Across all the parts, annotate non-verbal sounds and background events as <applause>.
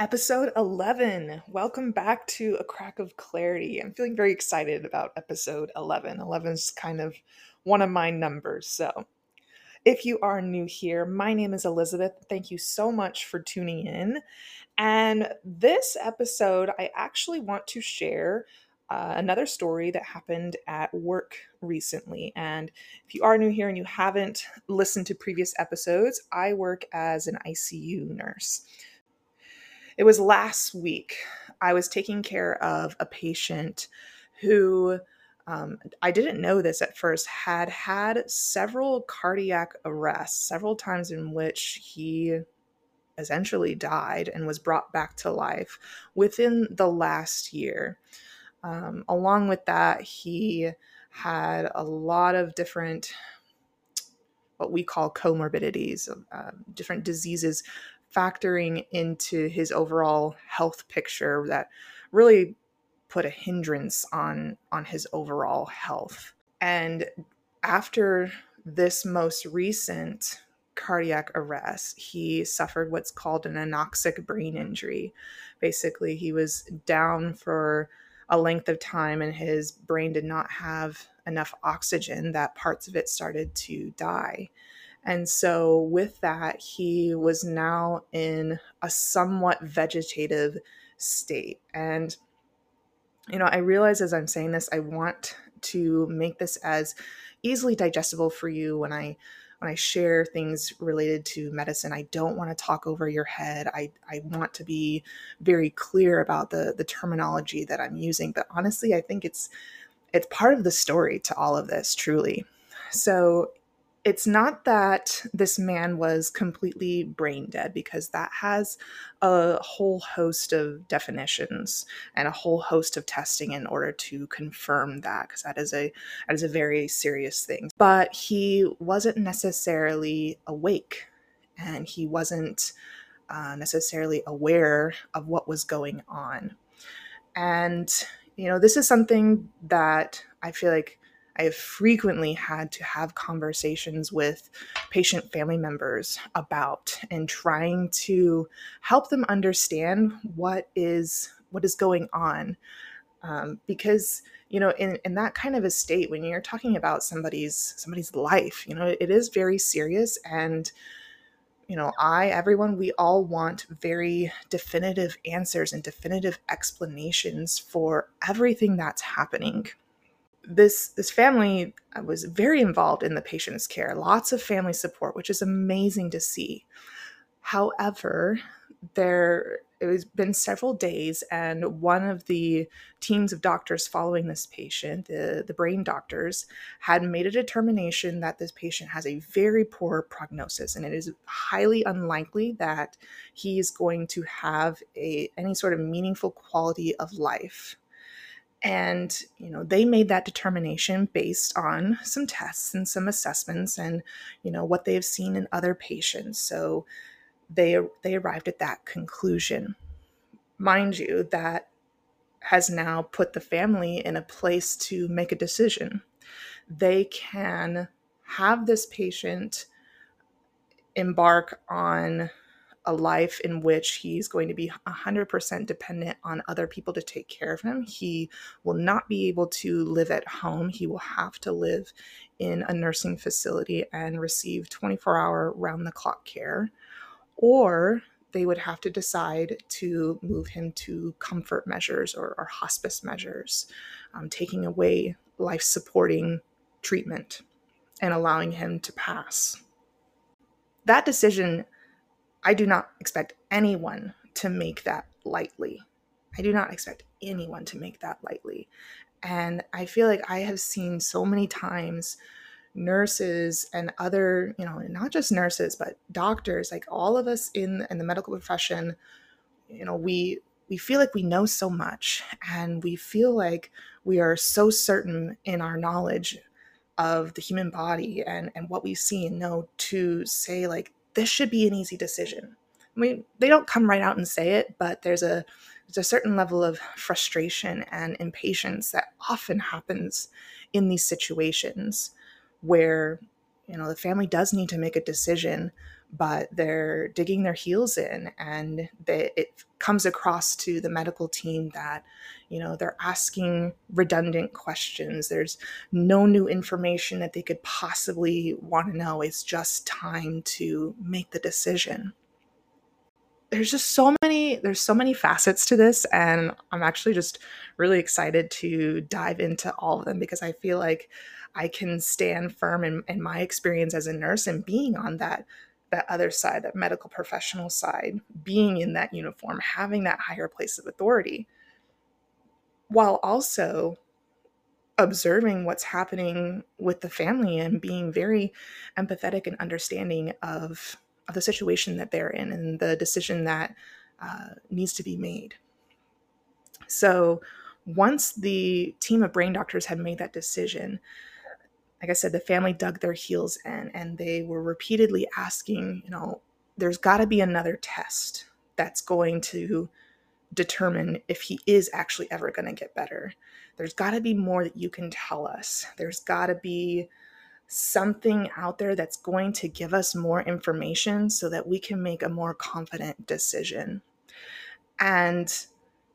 Episode 11. Welcome back to A Crack of Clarity. I'm feeling very excited about episode 11. 11 is kind of one of my numbers. So, if you are new here, my name is Elizabeth. Thank you so much for tuning in. And this episode, I actually want to share uh, another story that happened at work recently. And if you are new here and you haven't listened to previous episodes, I work as an ICU nurse. It was last week. I was taking care of a patient who um, I didn't know this at first, had had several cardiac arrests, several times in which he essentially died and was brought back to life within the last year. Um, along with that, he had a lot of different, what we call comorbidities, uh, different diseases factoring into his overall health picture that really put a hindrance on on his overall health. And after this most recent cardiac arrest, he suffered what's called an anoxic brain injury. Basically, he was down for a length of time and his brain did not have enough oxygen that parts of it started to die. And so, with that, he was now in a somewhat vegetative state. And, you know, I realize as I'm saying this, I want to make this as easily digestible for you when I when I share things related to medicine, I don't want to talk over your head. I, I want to be very clear about the, the terminology that I'm using. But honestly, I think it's it's part of the story to all of this, truly. So it's not that this man was completely brain dead because that has a whole host of definitions and a whole host of testing in order to confirm that because that is a that is a very serious thing. But he wasn't necessarily awake and he wasn't uh, necessarily aware of what was going on. And you know this is something that i feel like I have frequently had to have conversations with patient family members about and trying to help them understand what is what is going on. Um, because you know in, in that kind of a state when you're talking about somebody's somebody's life you know it is very serious and you know i everyone we all want very definitive answers and definitive explanations for everything that's happening this this family was very involved in the patient's care lots of family support which is amazing to see. However there it has been several days and one of the teams of doctors following this patient the, the brain doctors had made a determination that this patient has a very poor prognosis and it is highly unlikely that he is going to have a any sort of meaningful quality of life and you know they made that determination based on some tests and some assessments and you know what they have seen in other patients. So they they arrived at that conclusion. Mind you that has now put the family in a place to make a decision. They can have this patient embark on a life in which he's going to be 100% dependent on other people to take care of him. He will not be able to live at home. He will have to live in a nursing facility and receive 24 hour round the clock care. Or they would have to decide to move him to comfort measures or, or hospice measures, um, taking away life supporting treatment and allowing him to pass. That decision I do not expect anyone to make that lightly. I do not expect anyone to make that lightly. And I feel like I have seen so many times nurses and other, you know, not just nurses, but doctors, like all of us in, in the medical profession, you know, we we feel like we know so much and we feel like we are so certain in our knowledge of the human body and, and what we see and know to say like this should be an easy decision. I mean, they don't come right out and say it, but there's a there's a certain level of frustration and impatience that often happens in these situations where you know the family does need to make a decision but they're digging their heels in and they, it comes across to the medical team that you know they're asking redundant questions. There's no new information that they could possibly want to know. It's just time to make the decision. There's just so many there's so many facets to this and i'm actually just really excited to dive into all of them because i feel like i can stand firm in, in my experience as a nurse and being on that that other side that medical professional side being in that uniform having that higher place of authority while also observing what's happening with the family and being very empathetic and understanding of of the situation that they're in and the decision that uh, needs to be made. So once the team of brain doctors had made that decision, like I said, the family dug their heels in and they were repeatedly asking, you know, there's got to be another test that's going to determine if he is actually ever going to get better. There's got to be more that you can tell us. There's got to be something out there that's going to give us more information so that we can make a more confident decision. And,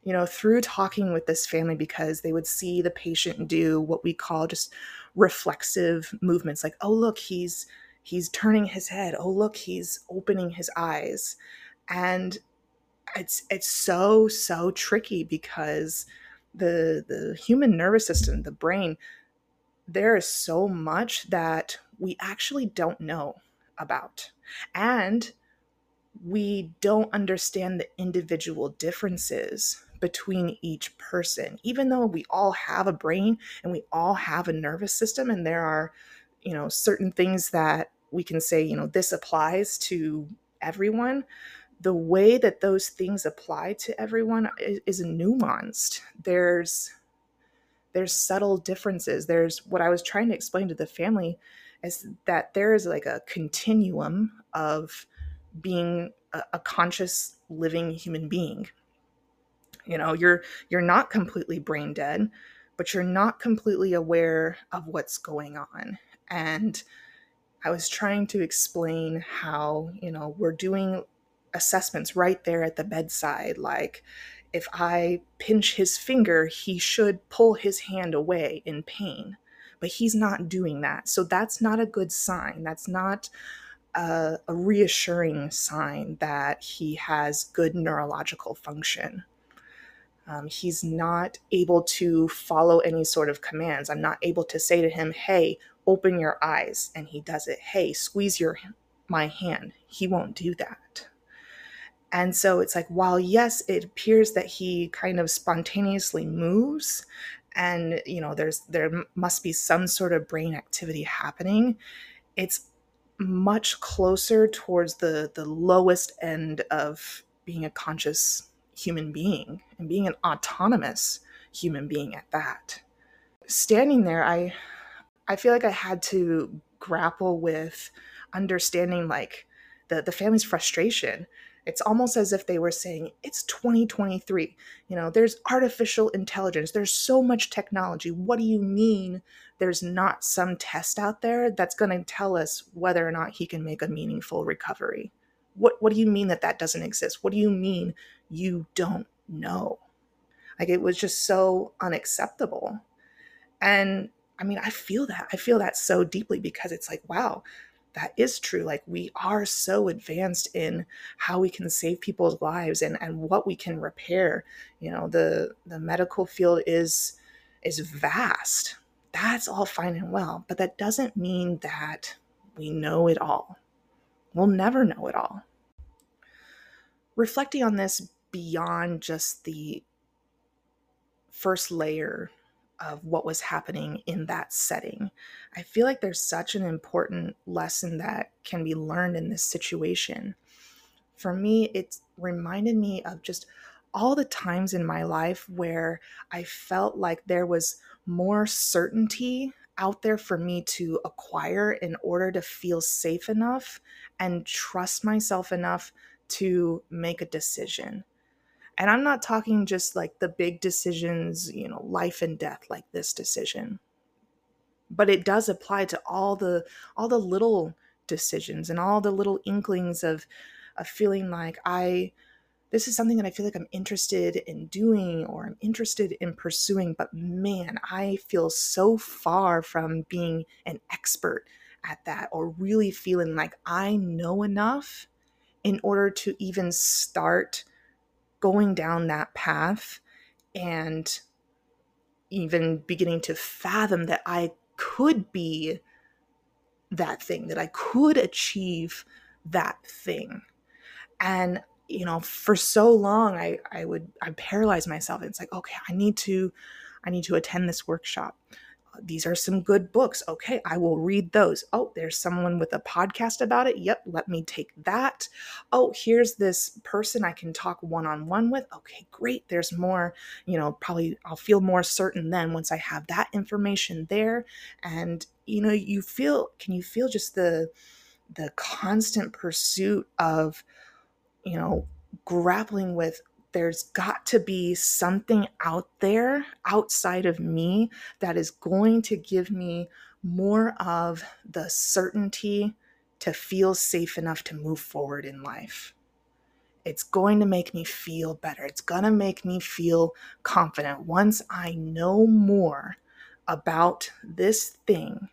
you know, through talking with this family, because they would see the patient do what we call just reflexive movements like, oh, look, he's he's turning his head oh look he's opening his eyes and it's it's so so tricky because the the human nervous system the brain there is so much that we actually don't know about. And we don't understand the individual differences between each person, even though we all have a brain and we all have a nervous system, and there are, you know, certain things that we can say, you know, this applies to everyone. The way that those things apply to everyone is, is nuanced. There's there's subtle differences. There's what I was trying to explain to the family is that there is like a continuum of being a, a conscious living human being. You know, you're you're not completely brain dead, but you're not completely aware of what's going on. And I was trying to explain how, you know, we're doing assessments right there at the bedside like if I pinch his finger, he should pull his hand away in pain. But he's not doing that. So that's not a good sign. That's not a, a reassuring sign that he has good neurological function. Um, he's not able to follow any sort of commands. I'm not able to say to him, hey, open your eyes. And he does it. Hey, squeeze your my hand. He won't do that. And so it's like, while yes, it appears that he kind of spontaneously moves and you know there's there must be some sort of brain activity happening it's much closer towards the the lowest end of being a conscious human being and being an autonomous human being at that standing there i i feel like i had to grapple with understanding like the the family's frustration it's almost as if they were saying, it's 2023. You know, there's artificial intelligence, there's so much technology. What do you mean there's not some test out there that's going to tell us whether or not he can make a meaningful recovery? What, what do you mean that that doesn't exist? What do you mean you don't know? Like it was just so unacceptable. And I mean, I feel that. I feel that so deeply because it's like, wow, that is true. Like we are so advanced in how we can save people's lives and, and what we can repair. You know, the the medical field is is vast. That's all fine and well, but that doesn't mean that we know it all. We'll never know it all. Reflecting on this beyond just the first layer of what was happening in that setting. I feel like there's such an important lesson that can be learned in this situation. For me, it reminded me of just all the times in my life where I felt like there was more certainty out there for me to acquire in order to feel safe enough and trust myself enough to make a decision. And I'm not talking just like the big decisions, you know, life and death like this decision. But it does apply to all the all the little decisions and all the little inklings of of feeling like I this is something that I feel like I'm interested in doing or I'm interested in pursuing, but man, I feel so far from being an expert at that or really feeling like I know enough in order to even start going down that path and even beginning to fathom that I could be that thing, that I could achieve that thing. And you know, for so long I I would I paralyze myself. It's like, okay, I need to I need to attend this workshop these are some good books. Okay, I will read those. Oh, there's someone with a podcast about it. Yep, let me take that. Oh, here's this person I can talk one on one with. Okay, great. There's more, you know, probably I'll feel more certain then once I have that information there. And, you know, you feel, can you feel just the, the constant pursuit of, you know, grappling with there's got to be something out there outside of me that is going to give me more of the certainty to feel safe enough to move forward in life. It's going to make me feel better. It's going to make me feel confident. Once I know more about this thing,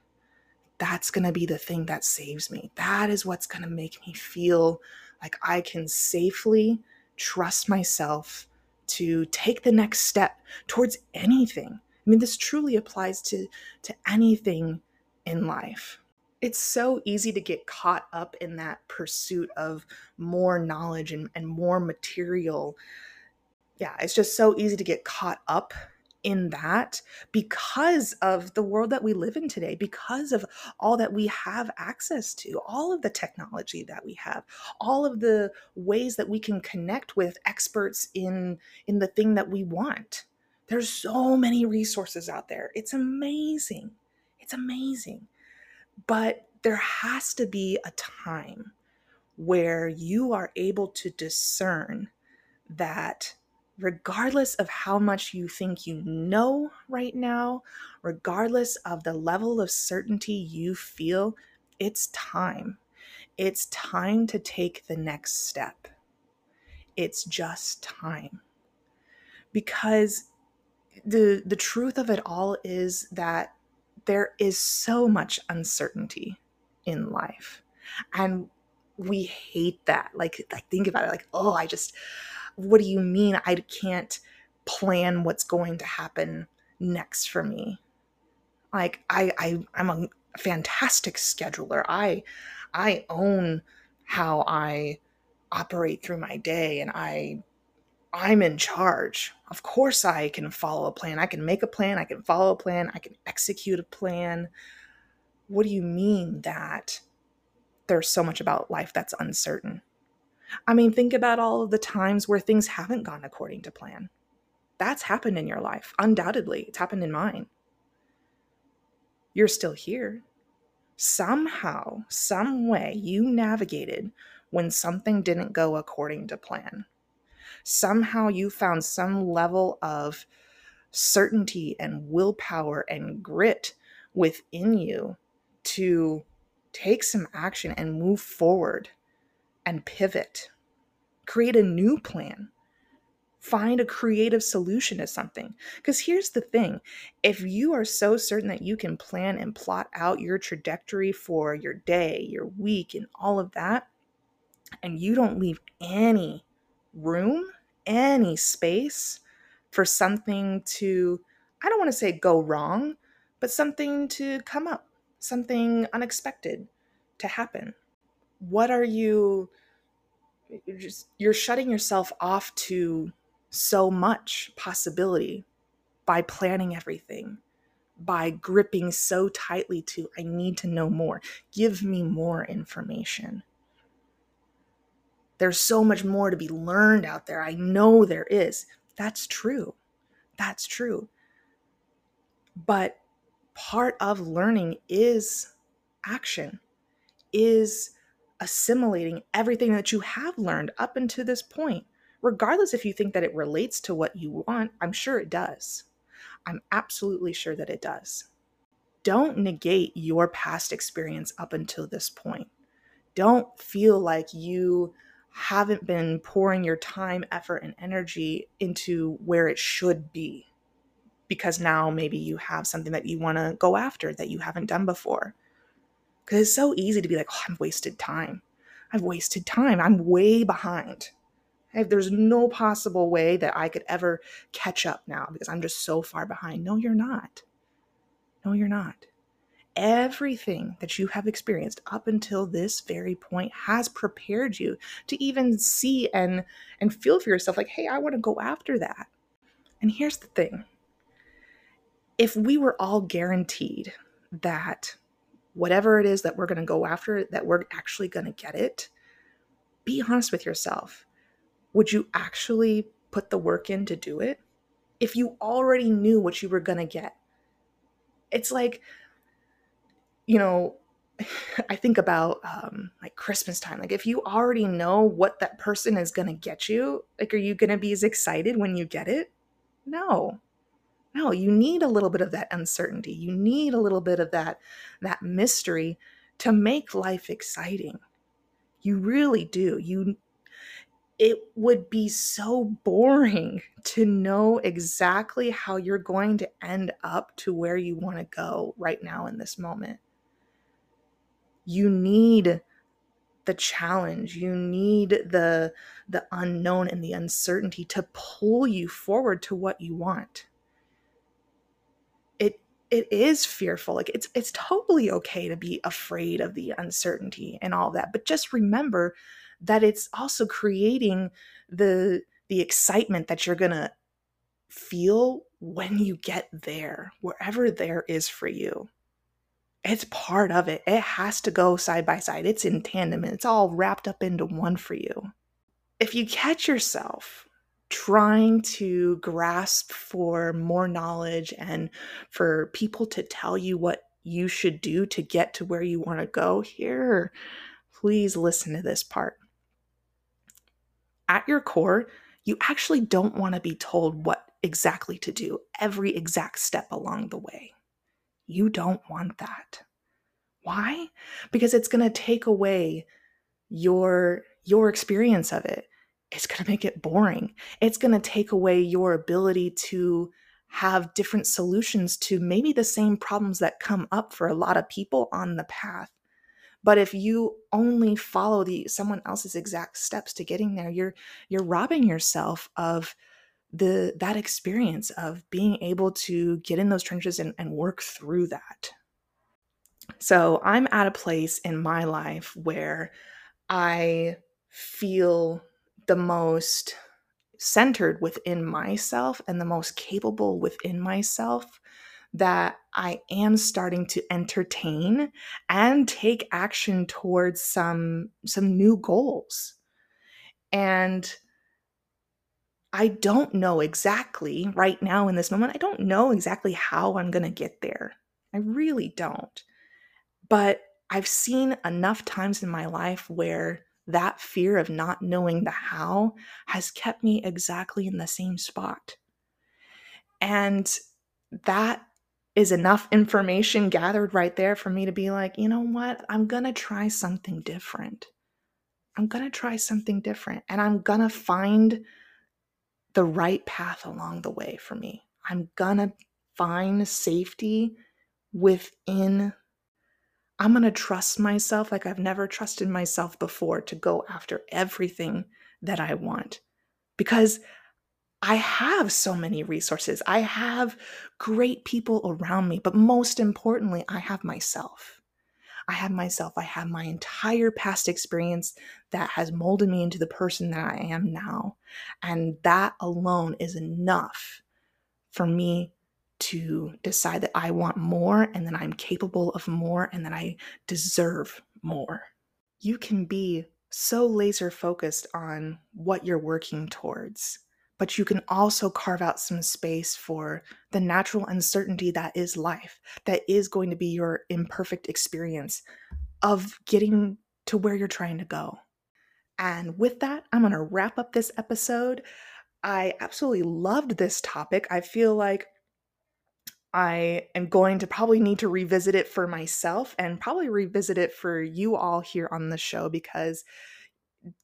that's going to be the thing that saves me. That is what's going to make me feel like I can safely trust myself to take the next step towards anything. I mean, this truly applies to, to anything in life. It's so easy to get caught up in that pursuit of more knowledge and, and more material. Yeah, it's just so easy to get caught up in that because of the world that we live in today, because of all that we have access to, all of the technology that we have, all of the ways that we can connect with experts in in the thing that we want. There's so many resources out there. It's amazing. It's amazing. But there has to be a time where you are able to discern that regardless of how much you think you know right now, regardless of the level of certainty you feel, it's time. It's time to take the next step. It's just time. Because the the truth of it all is that there is so much uncertainty in life. And we hate that. Like like think about it like, oh, I just what do you mean I can't plan what's going to happen next for me? Like I, I I'm a fantastic scheduler. I I own how I operate through my day and I I'm in charge. Of course I can follow a plan. I can make a plan, I can follow a plan, I can execute a plan. What do you mean that there's so much about life that's uncertain? I mean, think about all of the times where things haven't gone according to plan. That's happened in your life. Undoubtedly, it's happened in mine. You're still here. Somehow, some way, you navigated when something didn't go according to plan. Somehow, you found some level of certainty and willpower and grit within you to take some action and move forward and pivot, create a new plan, find a creative solution to something. Because here's the thing if you are so certain that you can plan and plot out your trajectory for your day, your week, and all of that, and you don't leave any room, any space for something to, I don't want to say go wrong, but something to come up, something unexpected to happen what are you you're just you're shutting yourself off to so much possibility by planning everything by gripping so tightly to i need to know more. Give me more information. There's so much more to be learned out there. I know there is. That's true. That's true. But part of learning is action is assimilating everything that you have learned up until this point, regardless if you think that it relates to what you want. I'm sure it does. I'm absolutely sure that it does. Don't negate your past experience up until this point. don't feel like you haven't been pouring your time, effort, and energy into where it should be because now maybe you have something that you want to go after that you haven't done before. Because it's so easy to be like, oh, I've wasted time. I've wasted time. I'm way behind. there's no possible way that I could ever catch up now because I'm just so far behind. No, you're not. No, you're not everything that you have experienced up until this very point has prepared you to even see and and feel for yourself like hey i want to go after that and here's the thing if we were all guaranteed that whatever it is that we're going to go after that we're actually going to get it be honest with yourself would you actually put the work in to do it if you already knew what you were going to get it's like you know, <laughs> I think about um, like Christmas time. Like, if you already know what that person is going to get you, like, are you going to be as excited when you get it? No, no. You need a little bit of that uncertainty. You need a little bit of that that mystery to make life exciting. You really do. You. It would be so boring <laughs> to know exactly how you're going to end up to where you want to go right now in this moment you need the challenge you need the the unknown and the uncertainty to pull you forward to what you want it is fearful like it's it's totally okay to be afraid of the uncertainty and all that but just remember that it's also creating the the excitement that you're going to feel when you get there wherever there is for you it's part of it. It has to go side by side. It's in tandem and it's all wrapped up into one for you. If you catch yourself trying to grasp for more knowledge and for people to tell you what you should do to get to where you want to go, here, please listen to this part. At your core, you actually don't want to be told what exactly to do every exact step along the way. You don't want that. Why? Because it's going to take away your your experience of it. It's going to make it boring. It's going to take away your ability to have different solutions to maybe the same problems that come up for a lot of people on the path. But if you only follow the someone else's exact steps to getting there, you're you're robbing yourself of the that experience of being able to get in those trenches and, and work through that so i'm at a place in my life where i feel the most centered within myself and the most capable within myself that I am starting to entertain and take action towards some some new goals. And I don't know exactly right now in this moment, I don't know exactly how I'm going to get there. I really don't. But I've seen enough times in my life where that fear of not knowing the how has kept me exactly in the same spot. And that is enough information gathered right there for me to be like, you know what? I'm going to try something different. I'm going to try something different and I'm going to find the right path along the way for me. I'm gonna find safety within. I'm gonna trust myself like I've never trusted myself before to go after everything that I want because I have so many resources. I have great people around me, but most importantly, I have myself. I have myself, I have my entire past experience that has molded me into the person that I am now. And that alone is enough for me to decide that I want more and that I'm capable of more and that I deserve more. You can be so laser focused on what you're working towards but you can also carve out some space for the natural uncertainty that is life, that is going to be your imperfect experience of getting to where you're trying to go. And with that, I'm going to wrap up this episode. I absolutely loved this topic. I feel like I am going to probably need to revisit it for myself and probably revisit it for you all here on the show because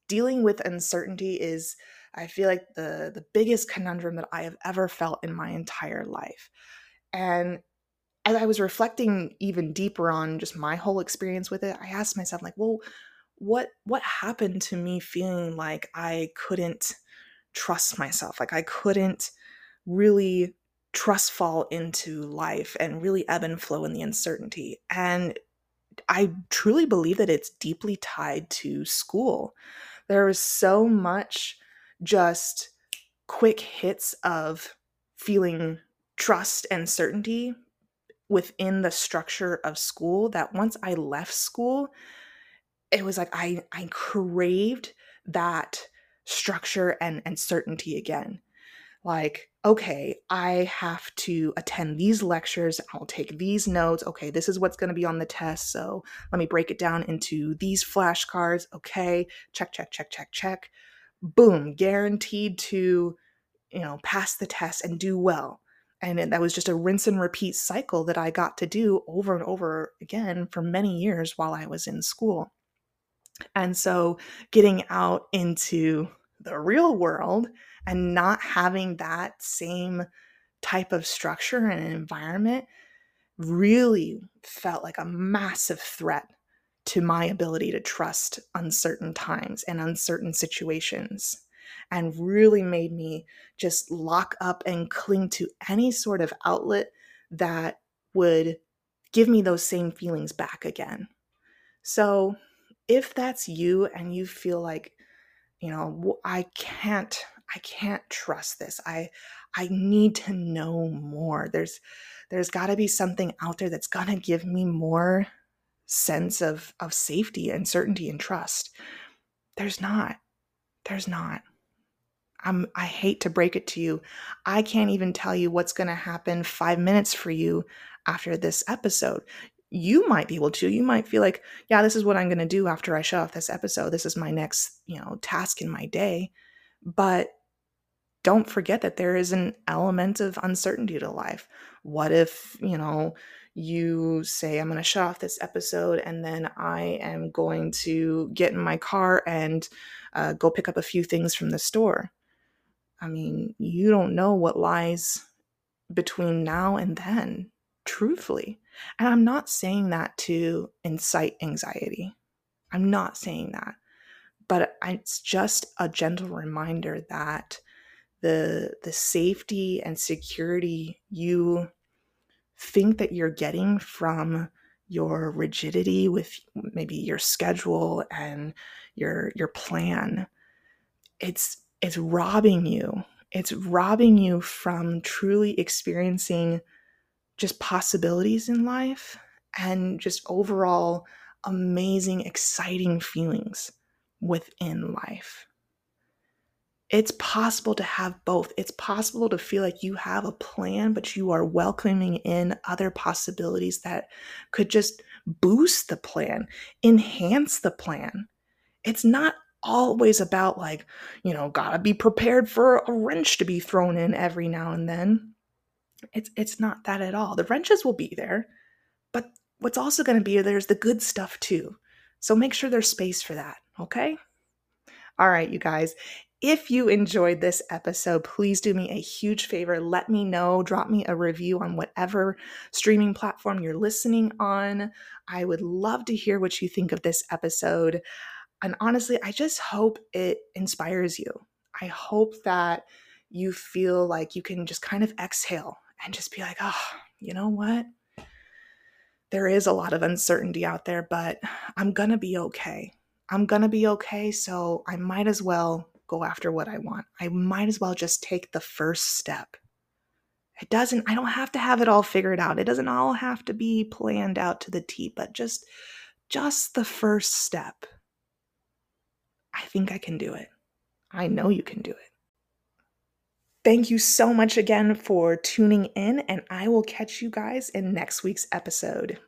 dealing with uncertainty is I feel like the the biggest conundrum that I have ever felt in my entire life. And as I was reflecting even deeper on just my whole experience with it, I asked myself like, well, what what happened to me feeling like I couldn't trust myself, like I couldn't really trust fall into life and really ebb and flow in the uncertainty. And I truly believe that it's deeply tied to school. There is so much just quick hits of feeling trust and certainty within the structure of school that once I left school, it was like I I craved that structure and and certainty again. Like, okay, I have to attend these lectures, I'll take these notes. Okay, this is what's going to be on the test. So, let me break it down into these flashcards. Okay, check check check check check. Boom, guaranteed to, you know, pass the test and do well. And that was just a rinse and repeat cycle that I got to do over and over again for many years while I was in school. And so getting out into the real world and not having that same type of structure and environment really felt like a massive threat to my ability to trust uncertain times and uncertain situations and really made me just lock up and cling to any sort of outlet that would give me those same feelings back again. So, if that's you and you feel like, you know, I can't I can't trust this. I I need to know more. There's there's got to be something out there that's going to give me more sense of of safety and certainty and trust. There's not. There's not. I'm I hate to break it to you. I can't even tell you what's going to happen 5 minutes for you after this episode you might be able to. You might feel like, yeah, this is what I'm going to do after I shut off this episode. This is my next, you know, task in my day. But don't forget that there is an element of uncertainty to life. What if, you know, you say, I'm going to shut off this episode and then I am going to get in my car and uh, go pick up a few things from the store? I mean, you don't know what lies between now and then, truthfully. And I'm not saying that to incite anxiety. I'm not saying that. But it's just a gentle reminder that the the safety and security you think that you're getting from your rigidity with maybe your schedule and your your plan it's it's robbing you it's robbing you from truly experiencing just possibilities in life and just overall amazing, exciting feelings within life. It's possible to have both. It's possible to feel like you have a plan, but you are welcoming in other possibilities that could just boost the plan, enhance the plan. It's not always about, like, you know, gotta be prepared for a wrench to be thrown in every now and then. It's it's not that at all. The wrenches will be there, but what's also to be there's the good stuff too. So make sure there's space for that, okay? All right, you guys. If you enjoyed this episode, please do me a huge favor. Let me know. Drop me a review on whatever streaming platform you're listening on. I would love to hear what you think of this episode. And honestly, I just hope it inspires you. I hope that you feel like you can just kind of exhale and just be like, oh, you know what? There is a lot of uncertainty out there, but I'm going to be okay. I'm going to be okay. So I might as well go after what I want. I might as well just take the first step. It doesn't, I don't have to have it all figured out. It doesn't all have to be planned out to the T, but just, just the first step. I think I can do it. I know you can do it. Thank you so much again for tuning in, and I will catch you guys in next week's episode.